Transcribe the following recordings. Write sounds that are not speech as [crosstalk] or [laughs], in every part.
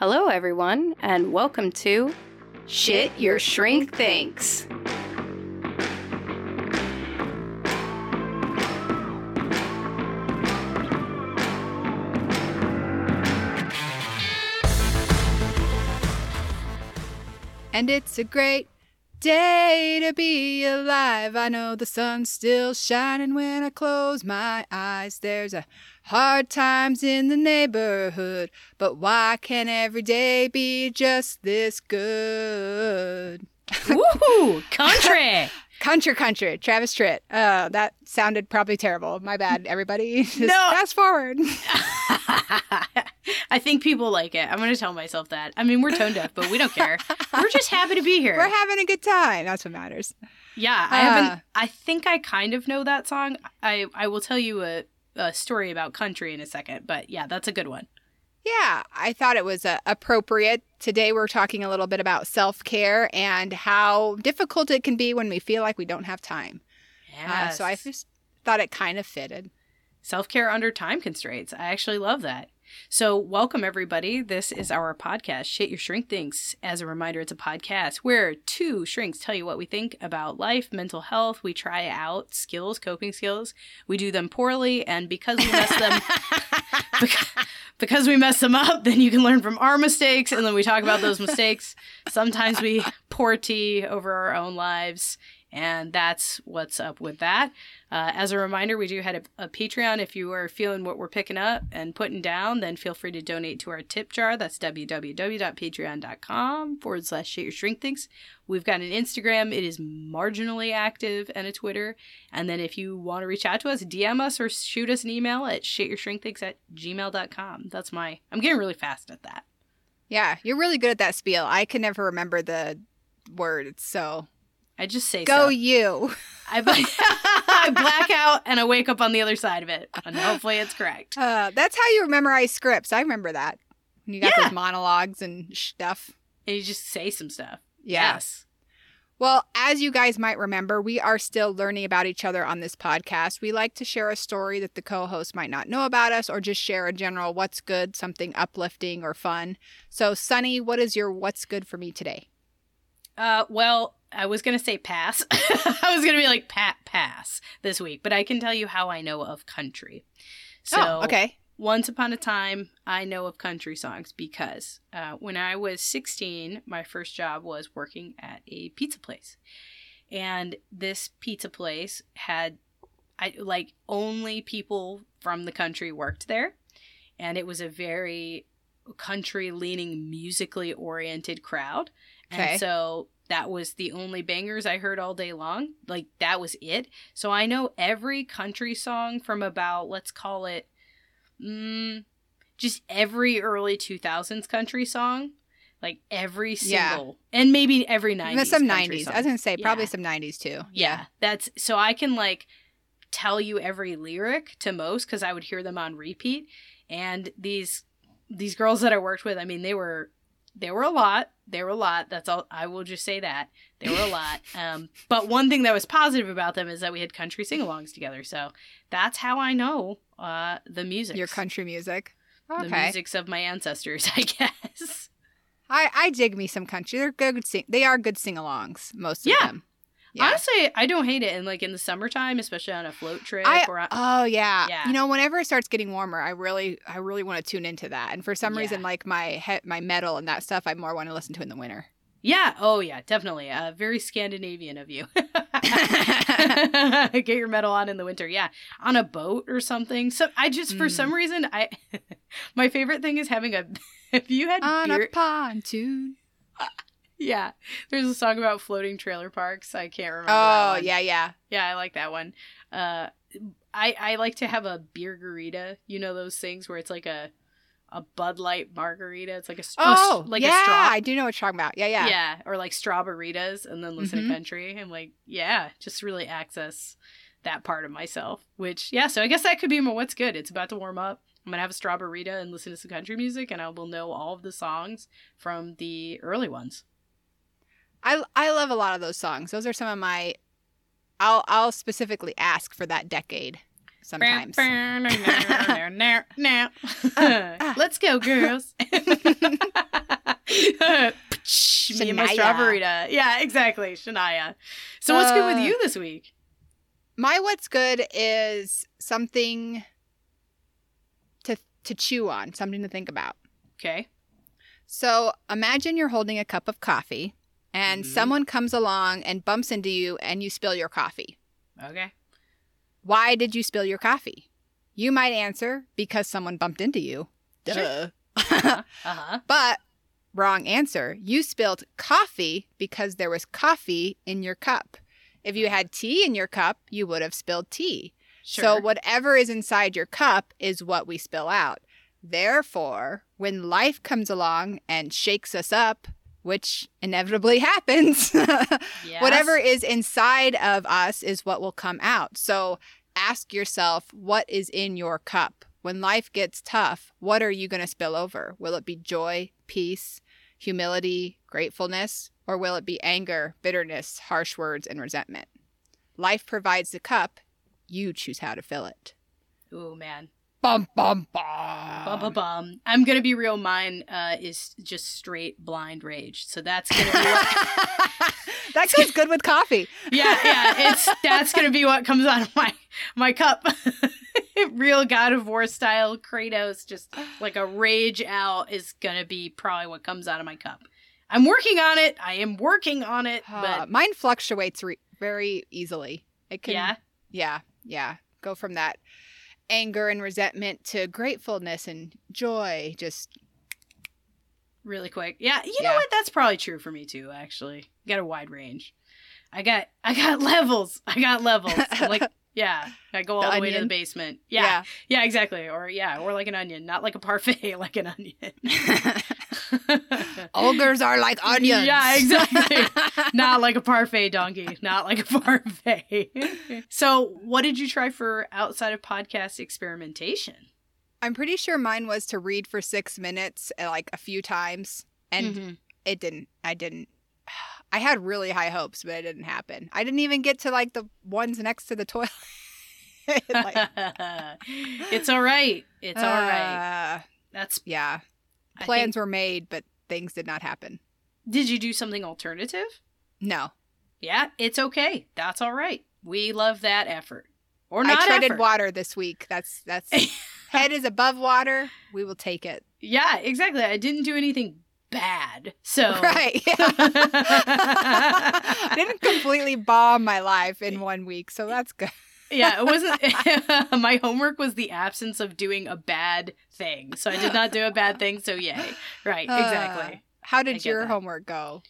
Hello, everyone, and welcome to Shit Your Shrink Thinks. And it's a great day to be alive. I know the sun's still shining when I close my eyes. There's a hard times in the neighborhood, but why can't every day be just this good? [laughs] Woohoo! Country! [laughs] Country, country, Travis Tritt. Uh, that sounded probably terrible. My bad, everybody. [laughs] Just No. fast forward. I think people like it. I'm going to tell myself that. I mean, we're tone deaf, but we don't care. We're just happy to be here. We're having a good time. That's what matters. yeah, I Ah. haven't. I think I kind of know that song. I I will tell you a, a story about country in a second, but yeah, that's a good one. Yeah, I thought it was uh, appropriate. Today we're talking a little bit about self care and how difficult it can be when we feel like we don't have time. Uh, so I just thought it kind of fitted. self care under time constraints. I actually love that. So, welcome everybody. This is our podcast, Shit Your Shrink Thinks. As a reminder, it's a podcast where two shrinks tell you what we think about life, mental health. We try out skills, coping skills. We do them poorly, and because we mess them, [laughs] beca- because we mess them up, then you can learn from our mistakes, and then we talk about those mistakes. Sometimes we pour tea over our own lives, and that's what's up with that. Uh, as a reminder, we do have a, a Patreon. If you are feeling what we're picking up and putting down, then feel free to donate to our tip jar. That's www.patreon.com forward slash shit your shrink thinks. We've got an Instagram. It is marginally active and a Twitter. And then if you want to reach out to us, DM us or shoot us an email at shityourshrinkthinks at gmail.com. That's my, I'm getting really fast at that. Yeah, you're really good at that spiel. I can never remember the words, so I just say go so. you. [laughs] I, [laughs] I black out and I wake up on the other side of it. And hopefully it's correct. Uh, that's how you memorize scripts. I remember that. When you got Yeah. those monologues and stuff. And you just say some stuff. Yeah. Yes. Well, as you guys might remember, we are still learning about each other on this podcast. We like to share a story that the co host might not know about us or just share a general what's good, something uplifting or fun. So, Sunny, what is your what's good for me today? Uh, well, I was gonna say pass. [laughs] I was gonna be like pat pass this week, but I can tell you how I know of country. So, oh, okay. once upon a time, I know of country songs because uh, when I was 16, my first job was working at a pizza place, and this pizza place had, I like only people from the country worked there, and it was a very country leaning musically oriented crowd Okay. and so that was the only bangers I heard all day long. Like that was it. So I know every country song from about let's call it mm, just every early 2000s country song. Like every Yeah. single and maybe every 90s. There's some 90s. song. I was going to say probably Yeah. some 90s too. Yeah, that's so I can like tell you every lyric to most because I would hear them on repeat. And these these girls that I worked with, I mean, they were they were a lot. They were a lot. That's all. I will just say that they were a lot. [laughs] Um, but one thing that was positive about them is that we had country sing-alongs together. So that's how I know uh, the music. Your country music. the musics of my ancestors, [laughs] I guess. I, I dig me some country. They're good. Sing- they are good sing alongs, most of Yeah. them. Yeah. Honestly, I don't hate it. And like in the summertime, especially on a float trip I, or on, oh yeah. Yeah. You know, whenever it starts getting warmer, I really, I really want to tune into that. And for some Yeah. reason, like my he- my metal and that stuff, I more want to listen to in the winter. Yeah. Oh, yeah. Definitely. Uh, very Scandinavian of you. [laughs] [laughs] Get your metal on in the winter. Yeah, on a boat or something. So I just, for Mm. some reason, I [laughs] my favorite thing is having a. If you had On beer, a pontoon. Yeah. There's a song about floating trailer parks. I can't remember. that Oh yeah, yeah. Yeah, I like that one. Uh, I I like to have a beer garita. You know those things where it's like a a Bud Light margarita. It's like a Oh, like yeah, a straw. I do know what you're talking about. Yeah, yeah. yeah, or like strawberries, and then listen Mhm. to country, and like yeah, just really access that part of myself. Which yeah, so I guess that could be my what's good. It's about to warm up. I'm gonna have a strawberry and listen to some country music, and I will know all of the songs from the early ones. I I love a lot of those songs. Those are some of my. I'll I'll specifically ask for that decade. Sometimes. now, now. [laughs] [laughs] Let's go, girls. [laughs] Me and my strawberry. Yeah, exactly. Shania. So, what's good with Uh, you this week? My what's good is something to to chew on, something to think about. Okay. So imagine you're holding a cup of coffee and Mhm. someone comes along and bumps into you and you spill your coffee. Okay. Why did you spill your coffee? You might answer because someone bumped into you. Sure. Duh. [laughs] Uh huh. but wrong answer. You spilled coffee because there was coffee in your cup. If you had tea in your cup, you would have spilled tea. Sure. So whatever is inside your cup is what we spill out. Therefore, when life comes along and shakes us up, which inevitably [laughs] happens, Yes. whatever is inside of us is what will come out. So ask yourself what is in your cup. When life gets tough, what are you going to spill over? Will it be joy, peace, humility, gratefulness, or will it be anger, bitterness, harsh words, and resentment? Life provides the cup. You choose how to fill it. Ooh, man. Bum bum Bum, bum, bum. bum. I'm gonna be real. Mine uh, is just straight blind rage. So that's gonna be what, [laughs] that goes good with coffee. [laughs] yeah, yeah. It's that's gonna be what comes out of my my cup. [laughs] real God of War style Kratos, just like a rage out is gonna be probably what comes out of my cup. I'm working on it. I am working on it. Uh, But mine fluctuates re- very easily. It can, yeah, yeah, yeah. Go from that anger and resentment to gratefulness and joy. Just really quick. Yeah, you know what? That's probably true for me too. Actually, I got a wide range. I got I got [laughs] levels. I got levels. I'm like [laughs] yeah, I go all The the, way to the basement. Yeah, yeah, exactly. Or yeah, or like an onion, not like a parfait, [laughs] like an onion. Ogres are like onions. Yeah, exactly. [laughs] not like a parfait donkey, not like a parfait. so, what did you try for outside of podcast experimentation? I'm pretty sure mine was to read for six minutes, uh, like a few times, and Mhm. it didn't. I didn't. [sighs] I had really high hopes, but it didn't happen. I didn't even get to like the ones next to the [laughs] toilet. like, [laughs] it's all right. It's all right. uh, That's yeah, plans think- were made, but things did not happen. Did you do something alternative? No, Yeah, it's okay. That's all right. We love that effort. Or not I treaded effort. water this week. That's that's [laughs] head is above water. We will take it. Yeah, exactly. I didn't do anything bad. So [laughs] Right. yeah. [laughs] I didn't completely bomb my life in one week, so that's good. Yeah, it wasn't [laughs] [laughs] my homework was the absence of doing a bad thing. So I did not do a bad thing, so yay. Right, exactly. Uh, how did your that. homework go?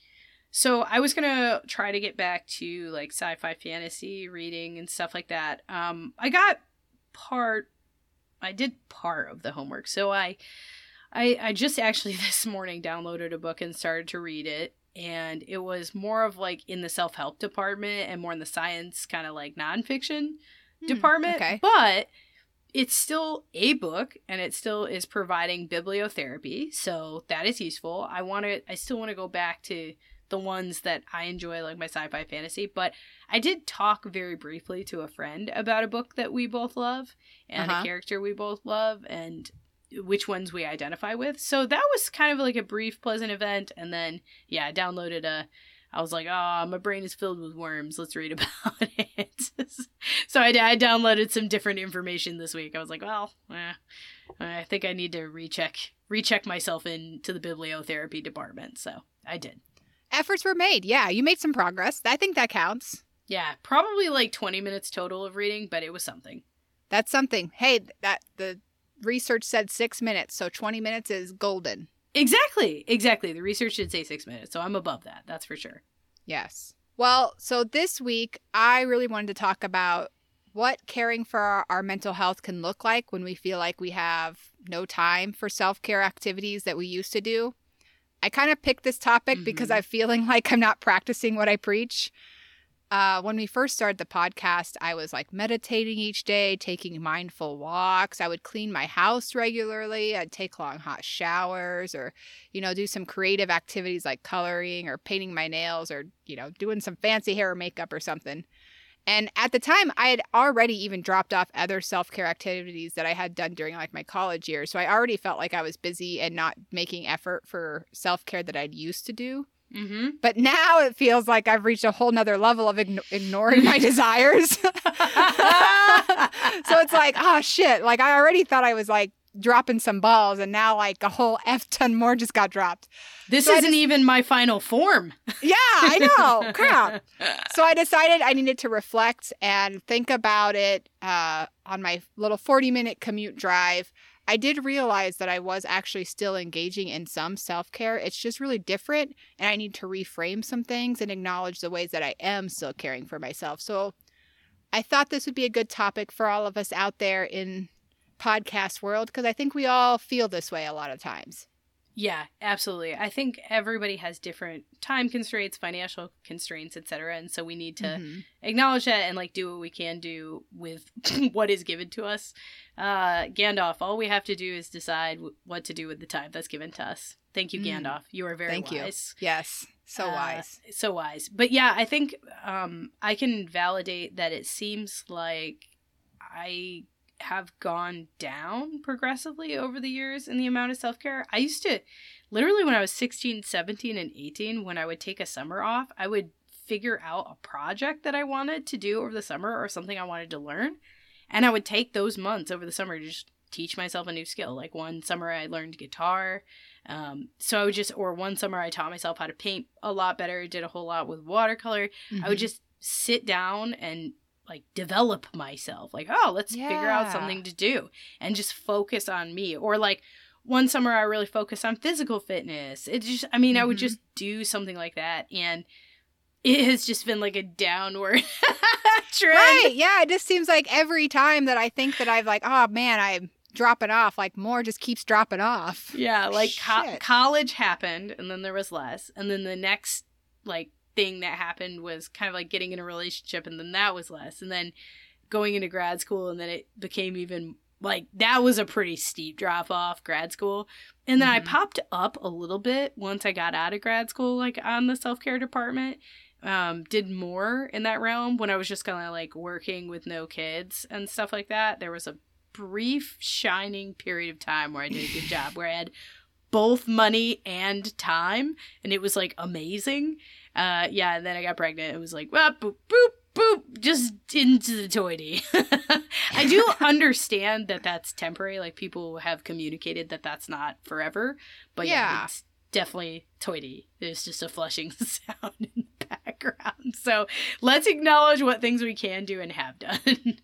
So I was gonna try to get back to like sci-fi fantasy reading and stuff like that. Um, I got part, I did part of the homework. So I, I, I just actually [laughs] this morning downloaded a book and started to read it, and it was more of like in the self-help department and more in the science kind of like nonfiction department. okay. But it's still a book and it still is providing bibliotherapy. So that is useful. I want to, I still want to go back to the ones that I enjoy, like my sci fi fantasy. But I did talk very briefly to a friend about a book that we both love and Uh-huh. a character we both love and which ones we identify with. So that was kind of like a brief, pleasant event. And then, yeah, I downloaded a, I was like, oh, my brain is filled with worms. Let's read about [laughs] it. [laughs] so I, I downloaded some different information this week. I was like, well, eh, I think I need to recheck recheck myself into the bibliotherapy department. So I did. Efforts were made. Yeah, you made some progress. I think that counts. Yeah, probably like 20 minutes total of reading, but it was something. That's something. Hey, that the research said six minutes, so twenty minutes is golden. Exactly, exactly. The research did say six minutes, so I'm above that. That's for sure. Yes. Well, so this week I really wanted to talk about what caring for our, our mental health can look like when we feel like we have no time for self care activities that we used to do. I kind of picked this topic because Mhm. I'm feeling [laughs] like I'm not practicing what I preach. Uh, when we first started the podcast, I was like meditating each day, taking mindful walks. I would clean my house regularly. I'd take long hot showers or, you know, do some creative activities like coloring or painting my nails or, you know, doing some fancy hair or makeup or something. And at the time, I had already even dropped off other self care activities that I had done during like my college years. So I already felt like I was busy and not making effort for self care that I'd used to do. Mm-hmm. But now it feels like I've reached a whole nother level of ign- ignoring my [laughs] desires. [laughs] so it's like, oh shit. Like I already thought I was like dropping some balls and now like a whole F ton more just got dropped. This So isn't just- even my final form. Yeah, I know. [laughs] Crap. So I decided I needed to reflect and think about it uh, on my little 40 minute commute drive. I did realize that I was actually still engaging in some self care. It's just really different, and I need to reframe some things and acknowledge the ways that I am still caring for myself. So I thought this would be a good topic for all of us out there in podcast world because I think we all feel this way a lot of times. Yeah, absolutely. I think everybody has different time constraints, financial constraints, etc. And so we need to Mhm. acknowledge that and like do what we can do with [laughs] what is given to us. Uh, Gandalf, all we have to do is decide w- what to do with the time that's given to us. Thank you, Mm. Gandalf. You are very Thank you. Yes, so Uh, wise. So wise. But yeah, I think um, I can validate that it seems like I have gone down progressively over the years in the amount of self care. I used to, literally, when I was 16, 17, and 18, when I would take a summer off, I would figure out a project that I wanted to do over the summer or something I wanted to learn. And I would take those months over the summer to just teach myself a new skill. Like one summer, I learned guitar. Um, so I would just, or one summer, I taught myself how to paint a lot better, did a whole lot with watercolor. I would Mhm. just sit down and like develop myself. Like, oh, let's figure out something to do and just focus on me. Or like one summer, I really focused on physical fitness. It just, I mean, I would Mhm. just do something like that. And it has just been like a downward [laughs] trend. Right. Yeah. It just seems like every time that I think that I've like, oh man, I'm dropping off, like more just keeps dropping off. Yeah, like co- college happened and then there was less. And then the next like thing that happened was kind of like getting in a relationship and then that was less. And then going into grad school and then it became even like that was a pretty steep drop off grad school. And then I Mhm. popped up a little bit once I got out of grad school like on the self-care department. Um did more in that realm when I was just kind of like working with no kids and stuff like that. There was a brief shining period of time where I did a good job where I had both money and time and it was like amazing. Uh yeah, and then I got pregnant. It was like ah, boop boop boop just into the toity. [laughs] I do [laughs] understand that that's temporary like people have communicated that that's not forever, but yeah, Yeah. it's definitely toity. There's just a flushing [laughs] sound in the background. So, let's acknowledge what things we can do and have done.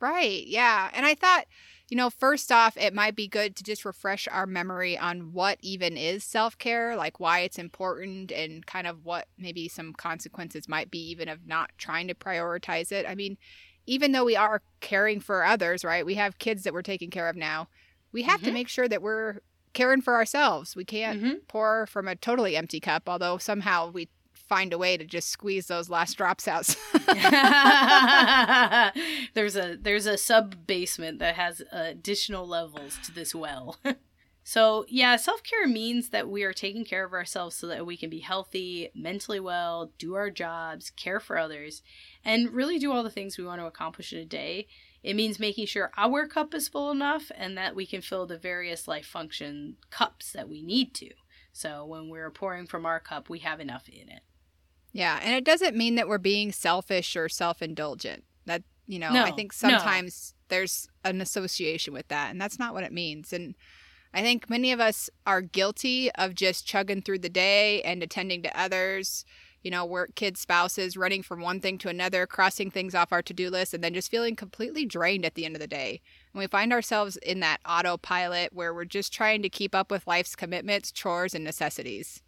Right. Yeah. And I thought, you know, first off, it might be good to just refresh our memory on what even is self care, like why it's important, and kind of what maybe some consequences might be, even of not trying to prioritize it. I mean, even though we are caring for others, right? We have kids that we're taking care of now. We have to Mhm. make sure that we're caring for ourselves. We can't Mhm. pour from a totally empty cup, although somehow we find a way to just squeeze those last drops out. [laughs] [laughs] there's a there's a sub basement that has additional levels to this well. [laughs] so yeah, self care means that we are taking care of ourselves so that we can be healthy, mentally well, do our jobs, care for others, and really do all the things we want to accomplish in a day. It means making sure our cup is full enough and that we can fill the various life function cups that we need to. So when we're pouring from our cup, we have enough in it. Yeah, and it doesn't mean that we're being selfish or self-indulgent. That, you know, I No, think no. sometimes there's an association with that, and that's not what it means. And I think many of us are guilty of just chugging through the day and attending to others, you know, work, kids, spouses, running from one thing to another, crossing things off our to-do list and then just feeling completely drained at the end of the day. And we find ourselves in that autopilot where we're just trying to keep up with life's commitments, chores, and necessities.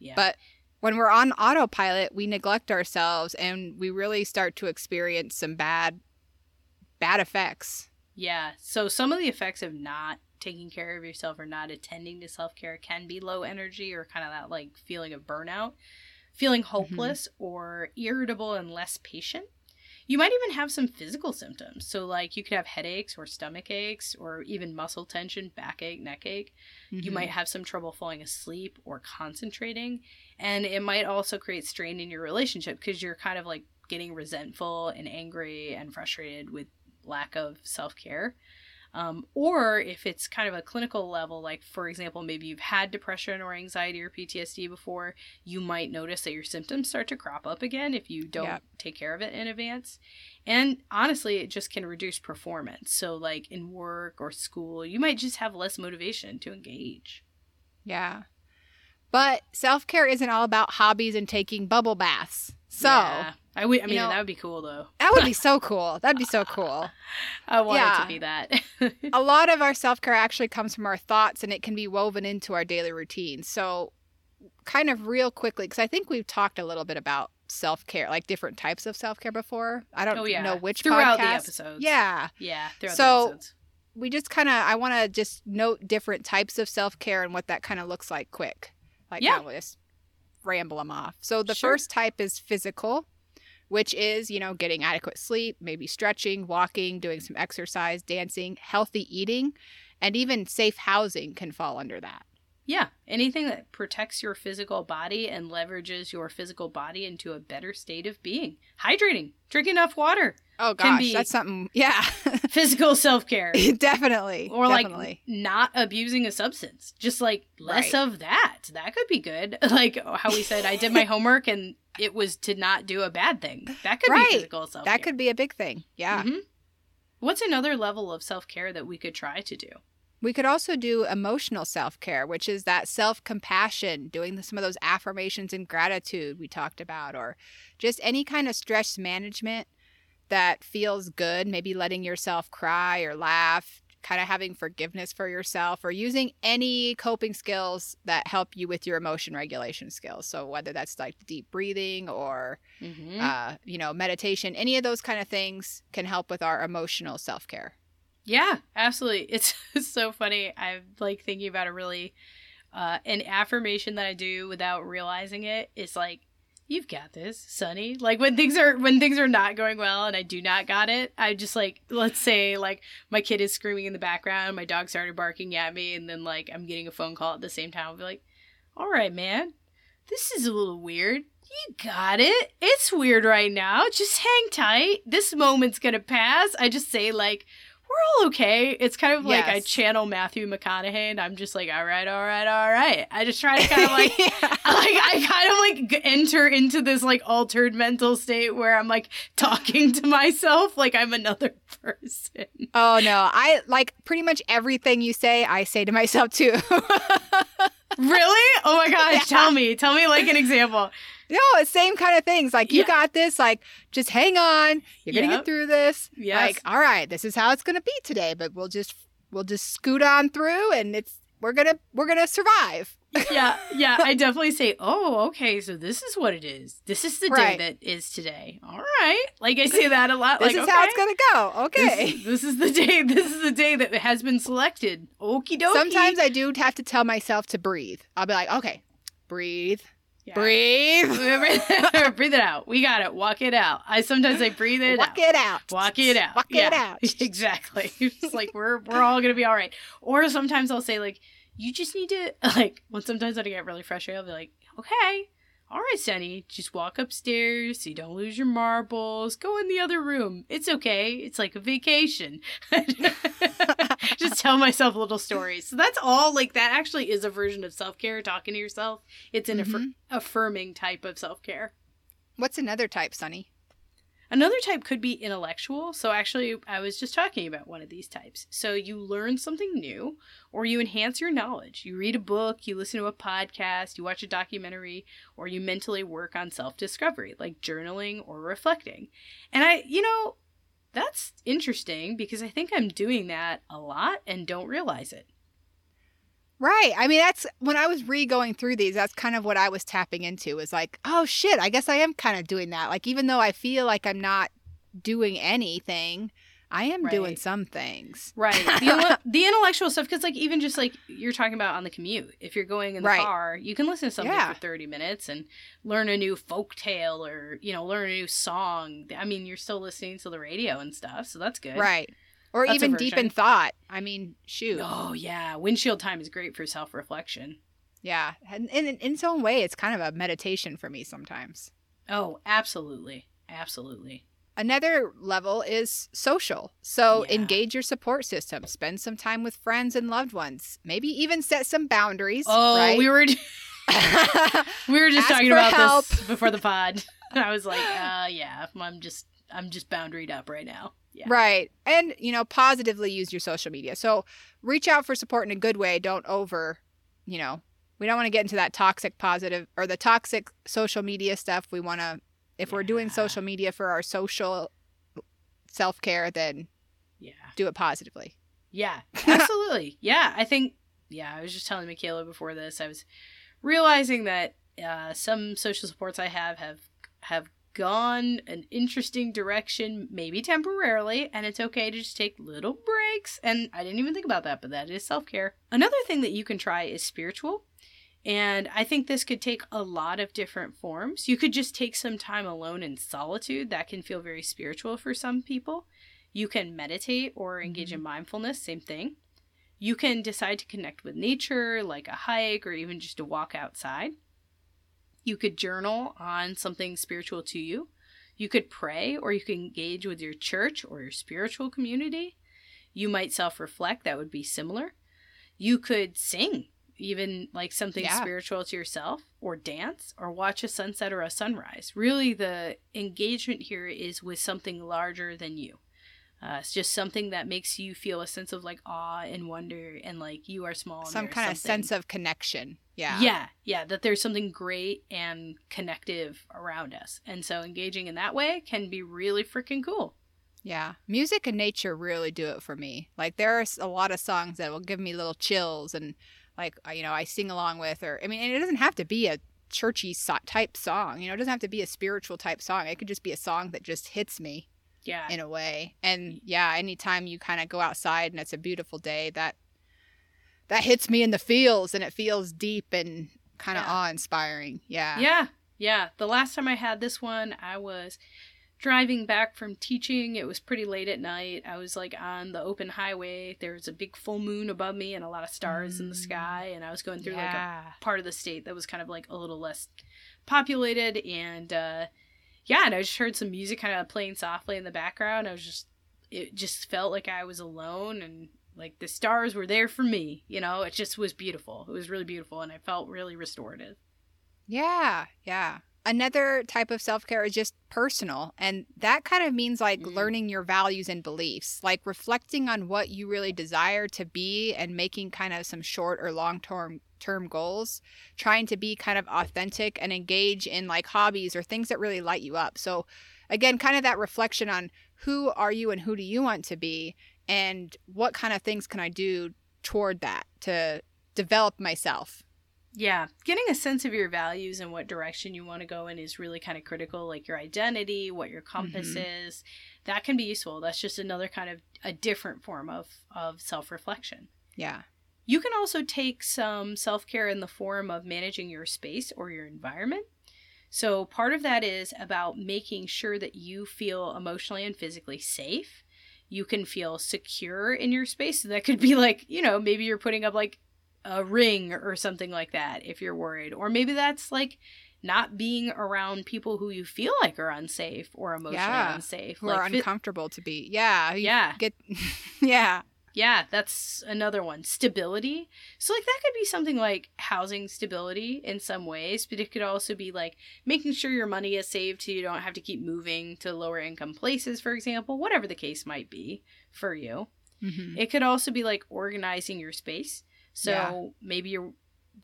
Yeah. But when we're on autopilot, we neglect ourselves and we really start to experience some bad bad effects. Yeah. So some of the effects of not taking care of yourself or not attending to self care can be low energy or kind of that like feeling of burnout, feeling hopeless mm-hmm. or irritable and less patient. You might even have some physical symptoms. So, like, you could have headaches or stomach aches or even muscle tension, backache, neck ache. Mm-hmm. You might have some trouble falling asleep or concentrating. And it might also create strain in your relationship because you're kind of like getting resentful and angry and frustrated with lack of self care. Um, or if it's kind of a clinical level, like for example, maybe you've had depression or anxiety or PTSD before, you might notice that your symptoms start to crop up again if you don't yep. take care of it in advance. And honestly, it just can reduce performance. So, like in work or school, you might just have less motivation to engage. Yeah. But self care isn't all about hobbies and taking bubble baths. So, yeah. I, would, I mean, know, that would be cool though. That would be [laughs] so cool. That'd be so cool. I want yeah. it to be that. a [laughs] lot of our self care actually comes from our thoughts and it can be woven into our daily routine. So, kind of real quickly, because I think we've talked a little bit about self care, like different types of self care before. I don't oh, yeah. know which throughout podcast. the episodes. Yeah, yeah. so we just kind of I want to just note different types of self care and what that kind of looks like. Quick, like yeah. Just ramble them off. So the sure. first type is physical which is, you know, getting adequate sleep, maybe stretching, walking, doing some exercise, dancing, healthy eating, and even safe housing can fall under that. Yeah, anything that protects your physical body and leverages your physical body into a better state of being. Hydrating, drink enough water. Oh gosh, that's something. [laughs] Yeah, physical self care. [laughs] definitely, or definitely. like not abusing a substance. Just like less right. of that. That could be good. [laughs] Like how we said, I did my homework and it was to not do a bad thing. That could right. be physical self care. That could be a big thing. Yeah. Mm-hmm. What's another level of self care that we could try to do? We could also do emotional self care, which is that self compassion, doing some of those affirmations and gratitude we talked about, or just any kind of stress management that feels good, maybe letting yourself cry or laugh, kind of having forgiveness for yourself or using any coping skills that help you with your emotion regulation skills. So whether that's like deep breathing or mm-hmm. uh, you know meditation, any of those kind of things can help with our emotional self care. Yeah, absolutely. [laughs] It's, so funny. I'm like thinking about a really uh, an affirmation that I do without realizing it. It's like you've got this Sunny. Like when things are when things are not going well and i do not got it i just like let's say like my kid is screaming in the background my dog started barking at me and then like i'm getting a phone call at the same time i'll be like all right man this is a little weird. You got it. It's weird right now. Just hang tight. This moment's gonna pass. I just say like we're all okay. It's kind of like yes. I channel Matthew McConaughey, and I'm just like, all right, all right, all right. I just try to [laughs] kind of like, yeah. [laughs] like I kind of like enter into this like altered mental state where I'm like talking to myself like I'm another [laughs] person. Oh no, I like pretty much everything you say. I say to myself too. really? Oh my gosh! Yeah. Tell me, tell me like an example. No, same kind of things. Like, you yeah. got this. Like, just hang on. You're gonna yep. get through this. Yes. Like, all right, this is how it's gonna be today. But we'll just we'll just scoot on through, and it's we're gonna we're gonna survive. [laughs] yeah, yeah. I definitely say, oh, okay. So this is what it is. This is the right. day that is today. All right. Like I say that a lot. [laughs] this like, is okay, how it's gonna go. Okay. This, this, is the day. [laughs] This is the day that has been selected. Okie dokie. Sometimes I do have to tell myself to breathe. I'll be like, okay, breathe. Yeah. Breathe. [laughs] breathe it out. We got it. Walk it out. I sometimes I breathe it Walk out. it out. Walk it out. Walk yeah. it out. [laughs] exactly. It's like we're we're all gonna be all right. Or sometimes I'll say like, you just need to [laughs] like when sometimes I get really frustrated, I'll be like, okay, all right, Sunny, just walk upstairs so you don't lose your marbles. Go in the other room. It's okay. It's like a vacation. [laughs] just tell myself little stories. So that's all. Like, that actually is a version of self care, talking to yourself. It's an mm-hmm. affirming type of self care. What's another type, Sunny? Another type could be intellectual. So, actually, I was just talking about one of these types. So, you learn something new or you enhance your knowledge. You read a book, you listen to a podcast, you watch a documentary, or you mentally work on self discovery, like journaling or reflecting. And I, you know, that's interesting because I think I'm doing that a lot and don't realize it. Right. I mean, that's when I was re going through these, that's kind of what I was tapping into is like, oh shit, I guess I am kind of doing that. Like, even though I feel like I'm not doing anything, I am doing some things. Right. [laughs] The, the intellectual stuff, because like even just like you're talking about on the commute, if you're going in the Right. car, you can listen to something Yeah. for 30 minutes and learn a new folk tale or you know learn a new song. I mean, you're still listening to the radio and stuff, so that's good. Right. Or That's even deep in thought. I mean, shoot. Oh yeah, windshield time is great for self reflection. Yeah. And in, in its own way, it's kind of a meditation for me sometimes. Oh, absolutely, absolutely. Another level is social. So Yeah. engage your support system. Spend some time with friends and loved ones. Maybe even set some boundaries. Oh, right? we were [laughs] we were just Ask talking about help. this [laughs] before the pod. [laughs] I was like, uh, yeah, I'm just I'm just boundaried up right now. Yeah. Right. And, you know, positively use your social media. So reach out for support in a good way. Don't over, you know, we don't want to get into that toxic positive or the toxic social media stuff. We want to, if we're doing social media for our social self care, then Yeah. do it positively. Yeah, [laughs] absolutely. yeah, I think. Yeah, I was just telling Michaela before this. I was realizing that uh, some social supports I have have have gone an interesting direction, maybe temporarily, and it's okay to just take little breaks. And I didn't even think about that, but that is self care. Another thing that you can try is spiritual. And I think this could take a lot of different forms. You could just take some time alone in solitude. That can feel very spiritual for some people. You can meditate or engage in mm-hmm. mindfulness, same thing. You can decide to connect with nature, like a hike or even just a walk outside. You could journal on something spiritual to you. You could pray or you can engage with your church or your spiritual community. You might self reflect, that would be similar. You could sing, even like something Yeah. spiritual to yourself, or dance, or watch a sunset or a sunrise. Really, the engagement here is with something larger than you. Uh, it's just something that makes you feel a sense of like awe and wonder and like you are small. Some kind of sense of connection. Yeah. yeah, yeah, that there's something great and connective around us. And so engaging in that way can be really freaking cool. Yeah. Music and nature really do it for me. Like there are a lot of songs that will give me little chills and like you know, I sing along with or I mean, and it doesn't have to be a churchy type song. You know, it doesn't have to be a spiritual type song. It could just be a song that just hits me Yeah. in a way. And yeah, anytime you kind of go outside and it's a beautiful day, that that hits me in the feels and it feels deep and kind of Yeah. awe-inspiring. Yeah. Yeah, yeah. The last time I had this one, I was driving back from teaching. It was pretty late at night. I was like on the open highway. There was a big full moon above me and a lot of stars in the Mm. sky. And I was going through like a part of the state that was kind of like a little less populated. And uh, yeah, and I just heard some music kind of playing softly in the background. I was just, it just felt like I was alone and like the stars were there for me. You know, it just was beautiful. It was really beautiful. And I felt really restorative. Yeah, yeah. Another type of self care is just personal. And that kind of means like Mhm. learning your values and beliefs, like reflecting on what you really desire to be and making kind of some short or long term term goals, trying to be kind of authentic and engage in like hobbies or things that really light you up. So again, kind of that reflection on who are you and who do you want to be and what kind of things can I do toward that to develop myself. Yeah, getting a sense of your values and what direction you want to go in is really kind of critical, like your identity, what your compass mm-hmm. is. That can be useful. That's just another kind of a different form of of self-reflection. Yeah. You can also take some self-care in the form of managing your space or your environment. So, part of that is about making sure that you feel emotionally and physically safe. You can feel secure in your space. So that could be like, you know, maybe you're putting up like a ring or something like that if you're worried. Or maybe that's like not being around people who you feel like are unsafe or emotionally Yeah, unsafe. Who like are fi- uncomfortable to be. Yeah. Yeah. Get [laughs] Yeah. Yeah, that's another one. Stability. So, like, that could be something like housing stability in some ways, but it could also be like making sure your money is saved so you don't have to keep moving to lower income places, for example, whatever the case might be for you. Mhm. It could also be like organizing your space. So, Yeah. maybe your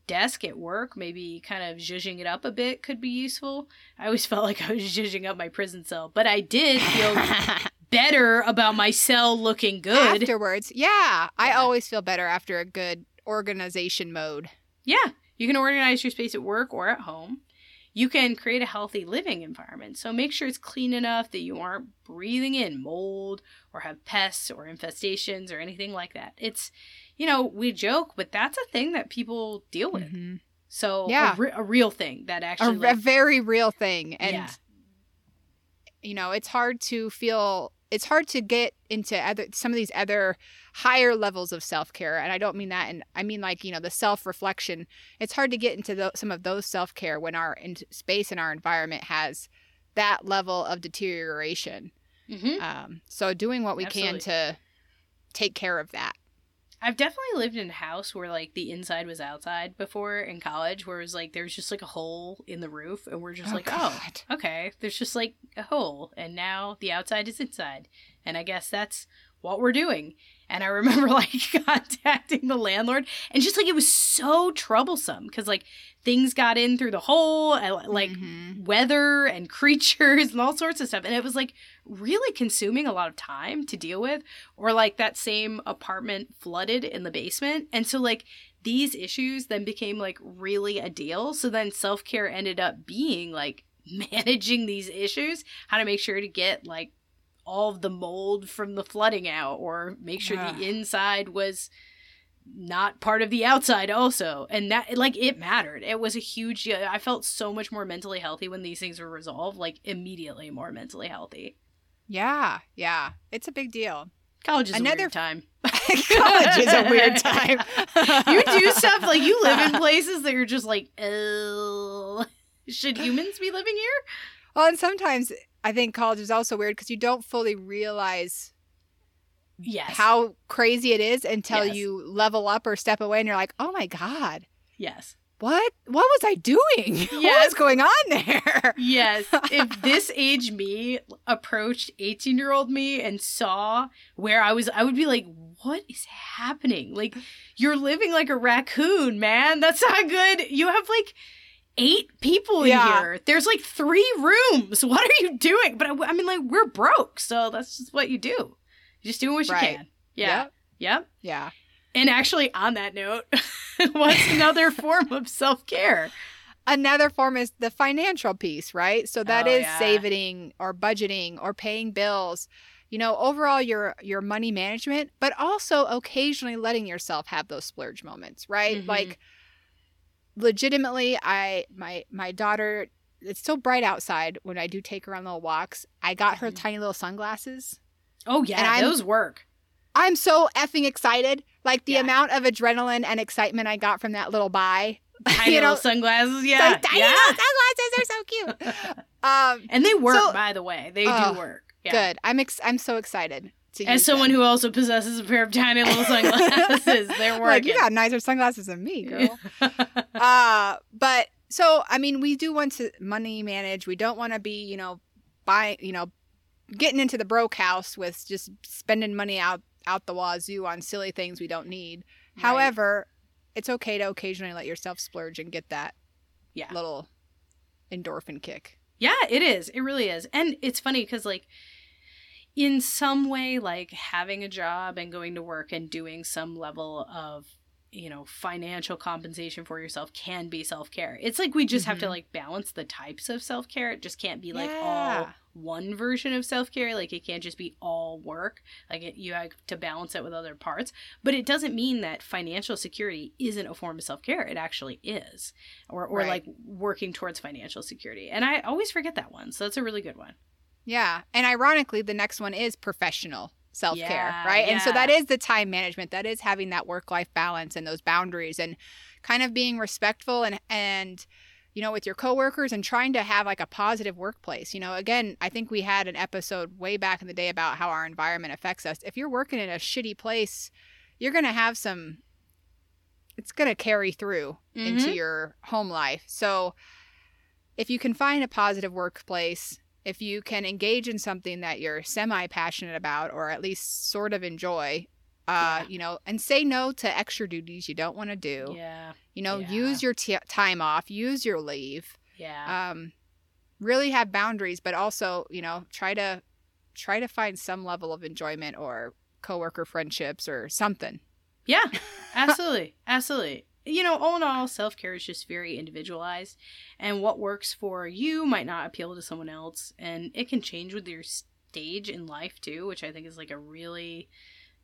desk at work, maybe kind of zhuzhing it up a bit could be useful. I always [laughs] felt like I was zhuzhing up my prison cell, but I did feel [laughs] better about my cell looking good. Afterwards, yeah, I always feel better after a good organization mode. Yeah, you can organize your space at work or at home. you can create a healthy living environment. So make sure it's clean enough that you aren't breathing in mold or have pests or infestations or anything like that. It's, you know, we joke, but that's a thing that people deal with. Mhm. So Yeah. a, re- a real thing that actually a like, very real thing, and Yeah. you know, it's hard to feel. It's hard to get into other some of these other higher levels of self care, and I don't mean that, and I mean like you know the self reflection. It's hard to get into tho- some of those self care when our in- space and our environment has that level of deterioration. Mhm. Um, so doing what we Absolutely. can to take care of that. I've definitely lived in a house where like the inside was outside before in college, where it was like there was just like a hole in the roof, and we're just Oh, like, oh, okay, there's just like a hole, and now the outside is inside, and I guess that's what we're doing. And I remember [laughs] like contacting the landlord, and just like it was so troublesome because like things got in through the hole, and, like Mhm. weather and [laughs] creatures and all sorts of stuff. And it was like really consuming a lot of time to deal with. Or like that same apartment flooded in the basement. And so, like, these issues then became like really a deal. So then self care ended up being like [laughs] managing these issues, how to make sure to get like all of the mold from the flooding out or make sure Yeah. the inside was not part of the outside also and that like it mattered it was a huge i felt so much more mentally healthy when these things were resolved like immediately more mentally healthy Yeah, yeah, it's a big deal. college is a Another- weird time [laughs] College is a weird time. [laughs] you do stuff like you live in [laughs] places that you're just like oh should humans be living here Well, and sometimes I think college is also weird because you don't fully realize yes how crazy it is until Yes. you level up or step away and you're like, oh my God, yes what? What was I doing? [laughs] What was going on there? Yes. If [laughs] this age me approached 18 year old me and saw where I was, I would be like, what is happening? Like, you're living like a raccoon, man. That's not good. You have like eight people in Yeah. here. There's like three rooms. [laughs] What are you doing? But I, I mean, like, we're broke. So that's just what you do. You're just doing what you Right. can. Yeah. Yep. Yep. Yeah. And actually, on that note, [laughs] what's another [laughs] form of self care? Another form is the financial piece, right? So that Oh, is yeah. saving or budgeting or paying bills. You know, overall your your money management, but also occasionally letting yourself have those splurge moments, right? Mhm. Like legitimately I my my daughter it's so bright outside when I do take her on little walks. I got her Mhm. tiny little sunglasses. Oh, yeah. Those work. I'm so effing excited. Like the Yeah. amount of adrenaline and excitement I got from that little buy. [laughs] Tiny you know, little sunglasses. Yeah. those tiny yeah. little sunglasses are so cute. [laughs] Um, And they work, So- by the way. They Oh, do work. Yeah. Good. I'm ex- I'm so excited As someone them. who also possesses a pair of tiny little [laughs] sunglasses, they're working. like you got nicer sunglasses than me, girl. [laughs] uh, but so I mean, we do want to money manage. We don't want to be, you know, buying, you know, getting into the broke house with just spending money out out the wazoo on silly things we don't need. Right. However, it's okay to occasionally let yourself splurge and get that Yeah. little endorphin kick. Yeah, it is. It really is. And it's funny because, like, in some way, like having a job and going to work and doing some level of, you know, financial compensation for yourself can be self care. It's like we just have to, Mhm. like, balance the types of self care. It just can't be, like, all one version of self care. Like, it can't just be all work. Like, it, you have to balance it with other parts. But it doesn't mean that financial security isn't a form of self care. It actually is. Or, or Right. like, working towards financial security. And I always forget that one. So that's a really good one. Yeah. And ironically, the next one is professional self care, Yeah, right? And so that is the time management. That is having that work life balance and those boundaries and kind of being respectful and, and, you know, with your coworkers and trying to have like a positive workplace. You know, again, I think we had an episode way back in the day about how our environment affects us. If you're working in a shitty place, you're going to have some, it's going to carry through into Mhm. your home life. So if you can find a positive workplace, if you can engage in something that you're semi passionate about or at least sort of enjoy, uh, Yeah. you know, and say no to extra duties you don't want to do. Yeah. You know, Yeah. use your t- time off, use your leave. Yeah. Um, really have boundaries, but also, you know, try to try to find some level of enjoyment or coworker friendships or something. Yeah, [laughs] absolutely, absolutely. You know, all in all, self care is just very individualized, and what works for you might not appeal to someone else, and it can change with your stage in life too, which I think is like a really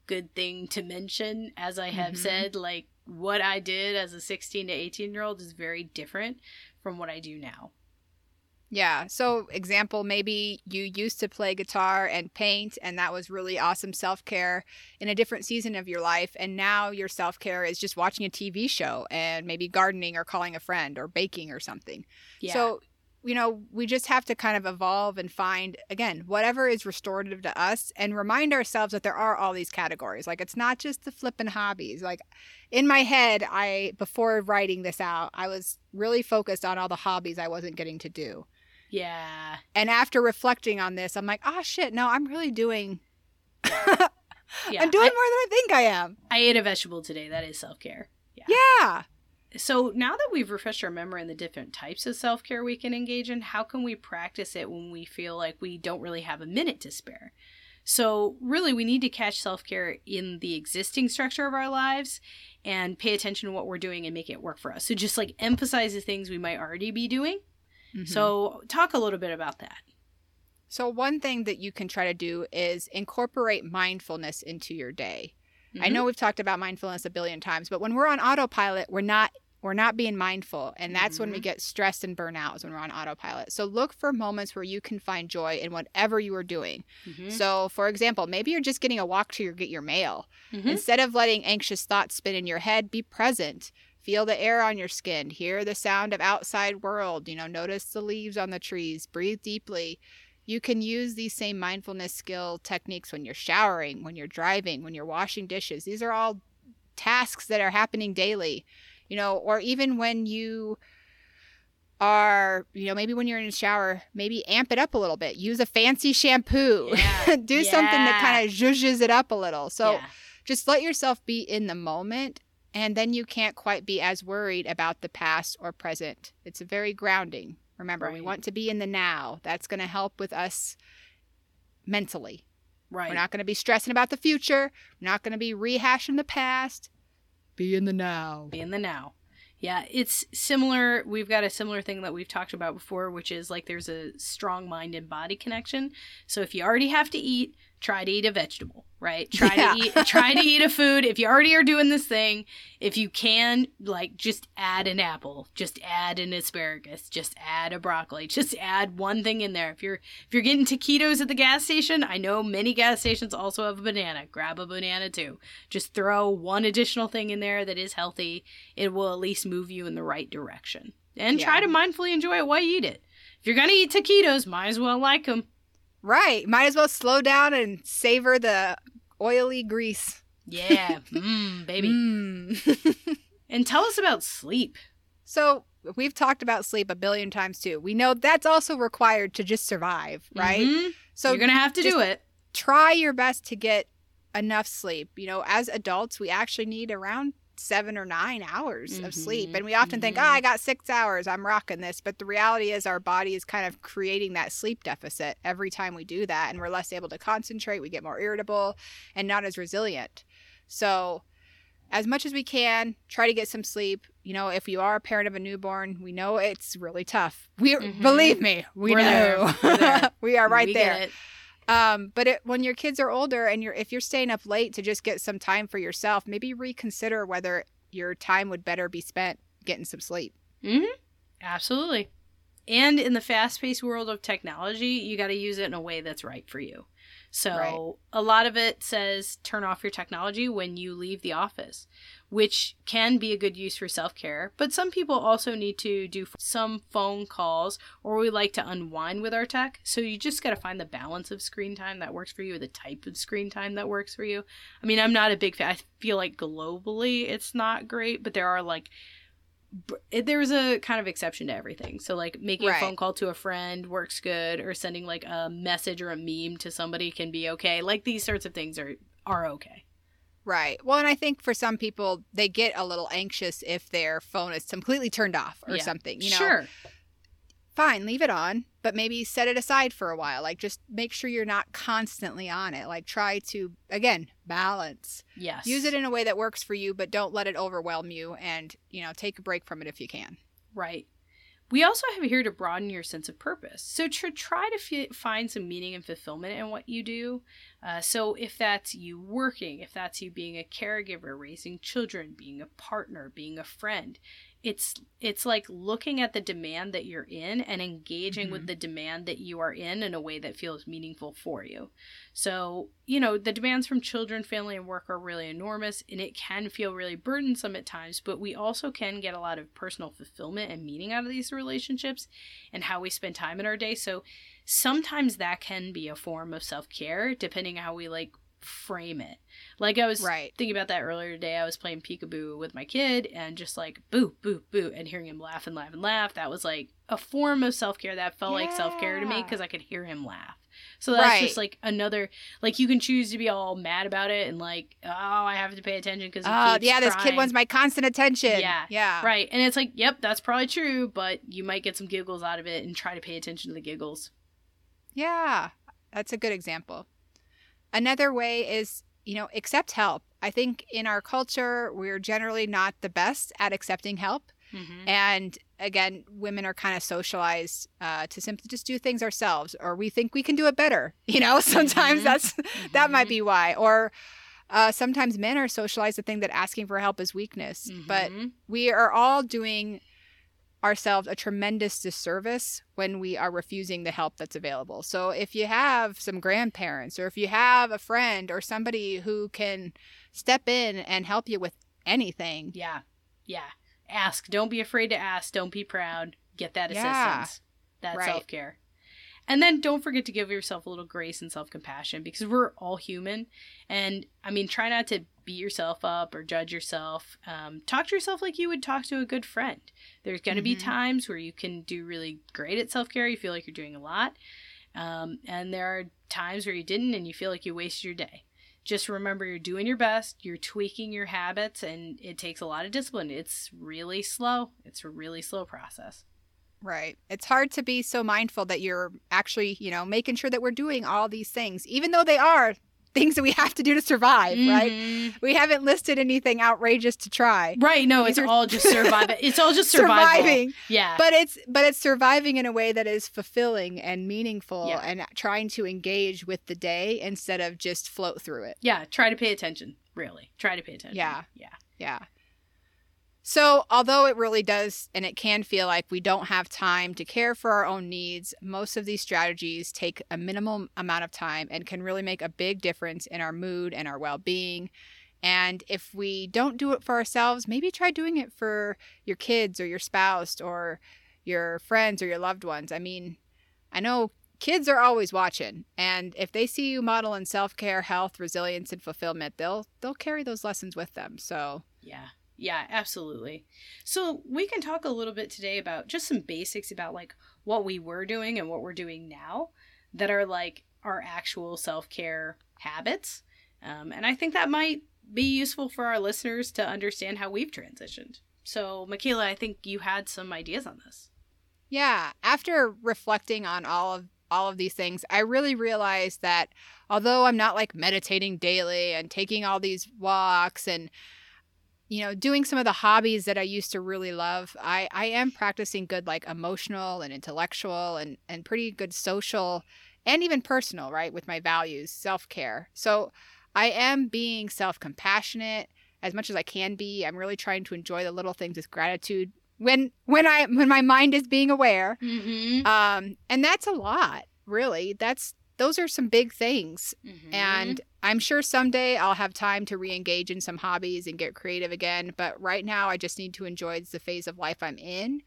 good thing to mention. As I have Mhm. said, like what I did as a 16 to 18 year old is very different from what I do now. Yeah. So, example, maybe you used to play guitar and paint, and that was really awesome self care in a different season of your life. And now your self care is just watching a TV show and maybe gardening or calling a friend or baking or something. Yeah. So, you know, we just have to kind of evolve and find, again, whatever is restorative to us and remind ourselves that there are all these categories. Like, it's not just the flippin' hobbies. Like, in my head, I, before writing this out, I was really focused on all the hobbies I wasn't getting to do. Yeah. And after reflecting on this, I'm like, oh shit, no, I'm really doing, [laughs] Yeah. I'm doing I, more than I think I am. I ate a vegetable today. That is self care. Yeah. So now that we've refreshed our memory on the different types of self care we can engage in, how can we practice it when we feel like we don't really have a minute to spare? So, really, we need to catch self care in the existing structure of our lives and pay attention to what we're doing and make it work for us. So, just like emphasize the things we might already be doing. So, So, talk a little bit about that. so one thing that you can try to do is incorporate mindfulness into your day. I know we've talked about mindfulness a billion times, but when we're on autopilot, we're not we're not being mindful, and that's when we Mhm. get stressed and burn out is when we're on autopilot. So look for moments where you can find joy in whatever you are doing. Mhm. So, for example, maybe you're just getting a walk to your get your mail. Mhm. Instead of letting anxious thoughts spin in your head, be present. Feel the air on your skin, hear the sound of outside world, you know, notice the leaves on the trees, breathe deeply. You can use these same mindfulness skill techniques when you're showering, when you're driving, when you're washing dishes. These are all tasks that are happening daily, you know, or even when you are, you know, maybe when you're in the shower, maybe amp it up a little bit. Use a fancy shampoo. Yeah. [laughs] Do something that kind of zhuzhes it up a little. So, Yeah. just let yourself be in the moment and then you can't quite be as worried about the past or present it's very grounding remember we want to be in the now that's going to help with us mentally right. we're not going to be stressing about the future we're not going to be rehashing the past be in the now be in the now. Yeah, it's similar. We've got a similar thing that we've talked about before, which is like there's a strong mind and body connection. So if you already have to eat, try to eat a vegetable, right? [laughs] Try Yeah. to eat try to eat a food. If you already are doing this thing, if you can, like just add an apple, just add an asparagus, just add a broccoli, [laughs] just add one thing in there. If you're if you're getting taquitos at the gas station, I know many gas stations also have a banana. Grab a banana too. Just throw one additional thing in there that is healthy. It will at least move you in the right direction. And try to mindfully enjoy it while you eat it. If you're going to eat taquitos, might as well like them. Right might as well slow down and savor the oily grease Yeah. Mmm, [laughs] baby. Mm. [laughs] And tell us about sleep. so we've talked about sleep a billion times too we know that's also required to just survive right Mhm. so you're going to have to do it. try your best to get enough sleep. You know, as adults, we actually need around seven or nine hours of sleep. Mhm, And we often think, mhm. oh, I got six hours, I'm rocking this. But the reality is, our body is kind of creating that sleep deficit every time we do that. And we're less able to concentrate, we get more irritable and not as resilient. So, as much as we can, try to get some sleep. You know, if you are a parent of a newborn, we know it's really tough. We Mhm. believe me, we We're there. know. We're there. [laughs] we are right We there. Um, but it, when your kids are older and you're if you're staying up late to just get some time for yourself, maybe reconsider whether your time would better be spent getting some sleep. Mm-hmm. Absolutely. And in the fast paced world of technology, you got to use it in a way that's right for you. So Right. a lot of it says turn off your technology when you leave the office, which can be a good use for self care. But some people also need to do some phone calls or we like to unwind with our tech. So you just got to find the balance of screen time that works for you, or the type of screen time that works for you. I mean, I'm not a big fan. I feel like globally it's not great, but there are like eh, there's a kind of exception to everything. So like making Right. a phone call to a friend works good, or sending like a message or a meme to somebody can be okay. Like these sorts of things are are okay. Right. Well, and I think for some people they get a little anxious if their phone is completely turned off or Yeah. something. You know, sure. fine, leave it on, but maybe set it aside for a while. Like just make sure you're not constantly on it. Like try to again, balance. Yes. Use it in a way that works for you, but don't let it overwhelm you and, you know, take a break from it if you can. Right. We also have here to broaden your sense of purpose. So to try to f- find some meaning and fulfillment in what you do. Uh, so if that's you working, if that's you being a caregiver, raising children, being a partner, being a friend, it's it's like looking at the demand that you're in and engaging mm-hmm. with the demand that you are in in a way that feels meaningful for you so you know the demands from children family and work are really enormous and it can feel really burdensome at times but we also can get a lot of personal fulfillment and meaning out of these relationships and how we spend time in our day so sometimes that can be a form of self-care depending how we like frame it. Like I was right. thinking about that earlier today. I was playing peekaboo with my kid and just like boo, boo, boo, and hearing him laugh and laugh and laugh. That was like a form of self care that felt yeah. like self care to me because I could hear him laugh. So that's right. just like another like you can choose to be all mad about it and like oh I have to pay attention because oh ah, yeah this crying. kid wants my constant attention yeah yeah right and it's like yep that's probably true but you might get some giggles out of it and try to pay attention to the giggles. Yeah, that's a good example. Another way is, you know, accept help. I think in our culture, we're generally not the best at accepting help. Mm-hmm. And again, women are kind of socialized uh, to simply just do things ourselves, or we think we can do it better. [laughs] You know, sometimes mm-hmm. that's mm-hmm. [laughs] that might be why. Or uh, sometimes men are socialized to think that asking for help is weakness. But mm-hmm. we are all doing ourselves a tremendous disservice when we are refusing the help that's available. So if you have some grandparents or if you have a friend or somebody who can step in and help you with anything. Yeah. Yeah. Ask. Don't be afraid to ask. Don't be proud. Get that yeah. assistance. That's right. self care. And then don't forget to give yourself a little grace and self compassion because we're all human. And I mean, try not to beat yourself up or judge yourself. Um, talk to yourself like you would talk to a good friend. There's going to mm-hmm. be times where you can do really great at self care. You feel like you're doing a lot. Um, and there are times where you didn't and you feel like you wasted your day. Just remember you're doing your best, you're tweaking your habits, and it takes a lot of discipline. It's really slow. It's a really slow process. Right. It's hard to be so mindful that you're actually, you know, making sure that we're doing all these things, even though they are [laughs] things that we have to do to survive, mm-hmm. right? We haven't listed anything outrageous to try. Right. No, These it's are... all just surviving. [laughs] It's all just survival. surviving. Yeah. But it's but it's surviving in a way that is fulfilling and meaningful yeah. and trying to engage with the day instead of just float through it. Yeah. Try to pay attention. Really. Try to pay attention. Yeah. Yeah. Yeah. So, although it really does and it can feel like we don't have time to care for our own needs, most of these strategies take a minimal amount of time and can really make a big difference in our mood and our well being. And if we don't do it for ourselves, maybe try doing it for your kids or your spouse or your friends or your loved ones. I mean, I know kids are always watching and if they see you model in self-care health resilience and fulfillment they'll they'll carry those lessons with them so yeah yeah, absolutely. So we can talk a little bit today about just some basics about like what we were doing and what we're doing now that are like our actual self care habits. Um, and I think that might be useful for our listeners to understand how we've transitioned. So, Michaela, I think you had some ideas on this. Yeah, after reflecting on all of all of these things, I really realized that although I'm not like meditating daily and taking all these walks and you know, doing some of the hobbies that I used to really love, I, I am practicing good like emotional and intellectual and, and pretty good social and even personal, right, with my values, self care. So I am being self compassionate as much as I can be. I'm really trying to enjoy the little things with gratitude when when I when my mind is being aware. Mm-hmm. Um, and that's a lot, really. That's those are some big things. Mm-hmm. And I'm sure someday I'll have time to re engage in some hobbies and get creative again. But right now, I just need to enjoy the phase of life I'm in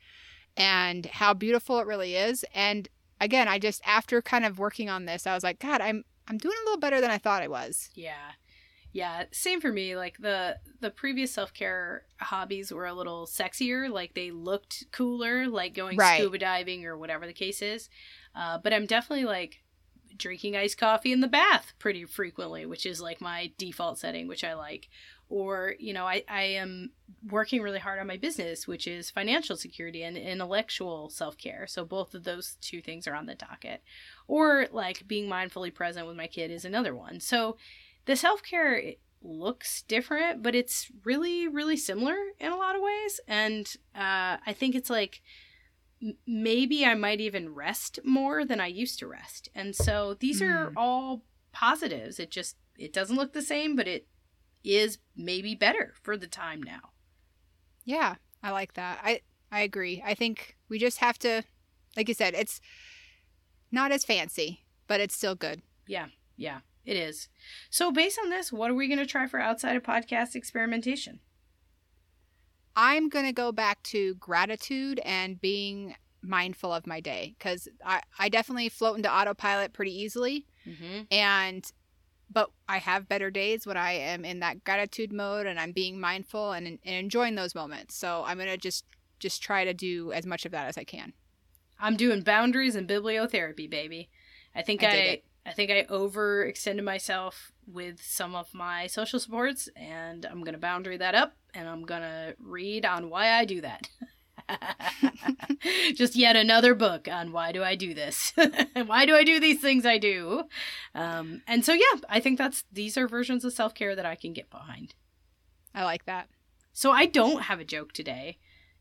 and how beautiful it really is. And again, I just, after kind of working on this, I was like, God, I'm. I'm doing a little better than I thought I was. Yeah. Yeah, same for me. Like the the previous self care hobbies were a little sexier, like they looked cooler, like going right. scuba diving or whatever the case is. Uh, but I'm definitely like drinking iced coffee in the bath pretty frequently, which is like my default setting, which I like. or you know I, I am working really hard on my business which is financial security and intellectual self-care. So both of those two things are on the docket. Or like being mindfully present with my kid is another one. So the self-care looks different but it's really really similar in a lot of ways. And uh, i think it's like maybe i might even rest more than i used to rest and so these are Mm. all positives it just it doesn't look the same but it is maybe better for the time now. Yeah, I like that. I I agree. I think we just have to, like you said, it's not as fancy, but it's still good. Yeah, yeah, it is. So, based on this, what are we going to try for outside of podcast experimentation? I'm gonna go back to gratitude and being mindful of my day because I I definitely float into autopilot pretty easily, Mm-hmm. and but I have better days when I am in that gratitude mode and I'm being mindful and, and enjoying those moments. So I'm gonna just just try to do as much of that as I can. I'm doing boundaries and bibliotherapy, baby. I think I I, I, think I overextended myself with some of my social supports, and I'm gonna boundary that up, and I'm gonna read on why I do that. [laughs] Just yet another book on why do I do this? [laughs] why do I do these things I do? Um, and so yeah, I think that's these are versions of self care that I can get behind. I like that. So I don't have a joke today.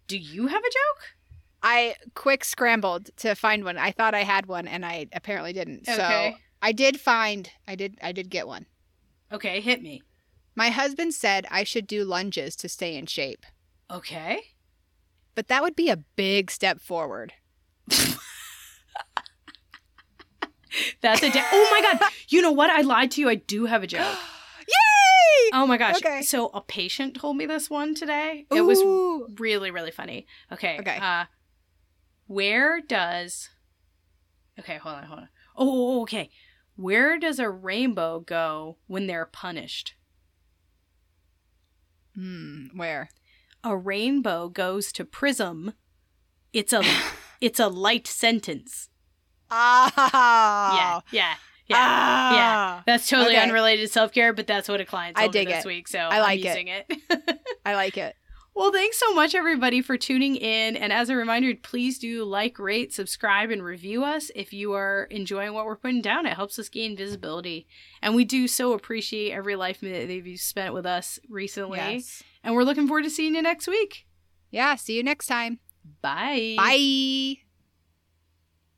Do you have a joke? I quick scrambled to find one. I thought I had one and I apparently didn't. So I did find I did I did get one. Okay, hit me. My husband said I should do lunges to stay in shape. Okay. But that would be a big step forward. [laughs] That's a. Da- oh my god! You know what? I lied to you. I do have a [gasps] joke. Yay! Oh my gosh! Okay. So a patient told me this one today. It was really really funny. Okay. Okay. Uh, where does? Okay, hold on, hold on. Oh, okay. Where does a rainbow go when they're punished? Hmm, where? A rainbow goes to prism. It's a [laughs] it's a light sentence. Ah. Yeah, yeah, yeah. yeah. Ah. That's totally Okay. unrelated to self care, but that's what a client I told me this it. week, so I I'm like it. using it. [laughs] I like it. Well, thanks so much, everybody, for tuning in. And as a reminder, please do like, rate, subscribe, and review us if you are enjoying what we're putting down. It helps us gain visibility, and we do so appreciate every life minute that you've spent with us recently. Yes. And we're looking forward to seeing you next week. Yeah, see you next time. Bye. Bye.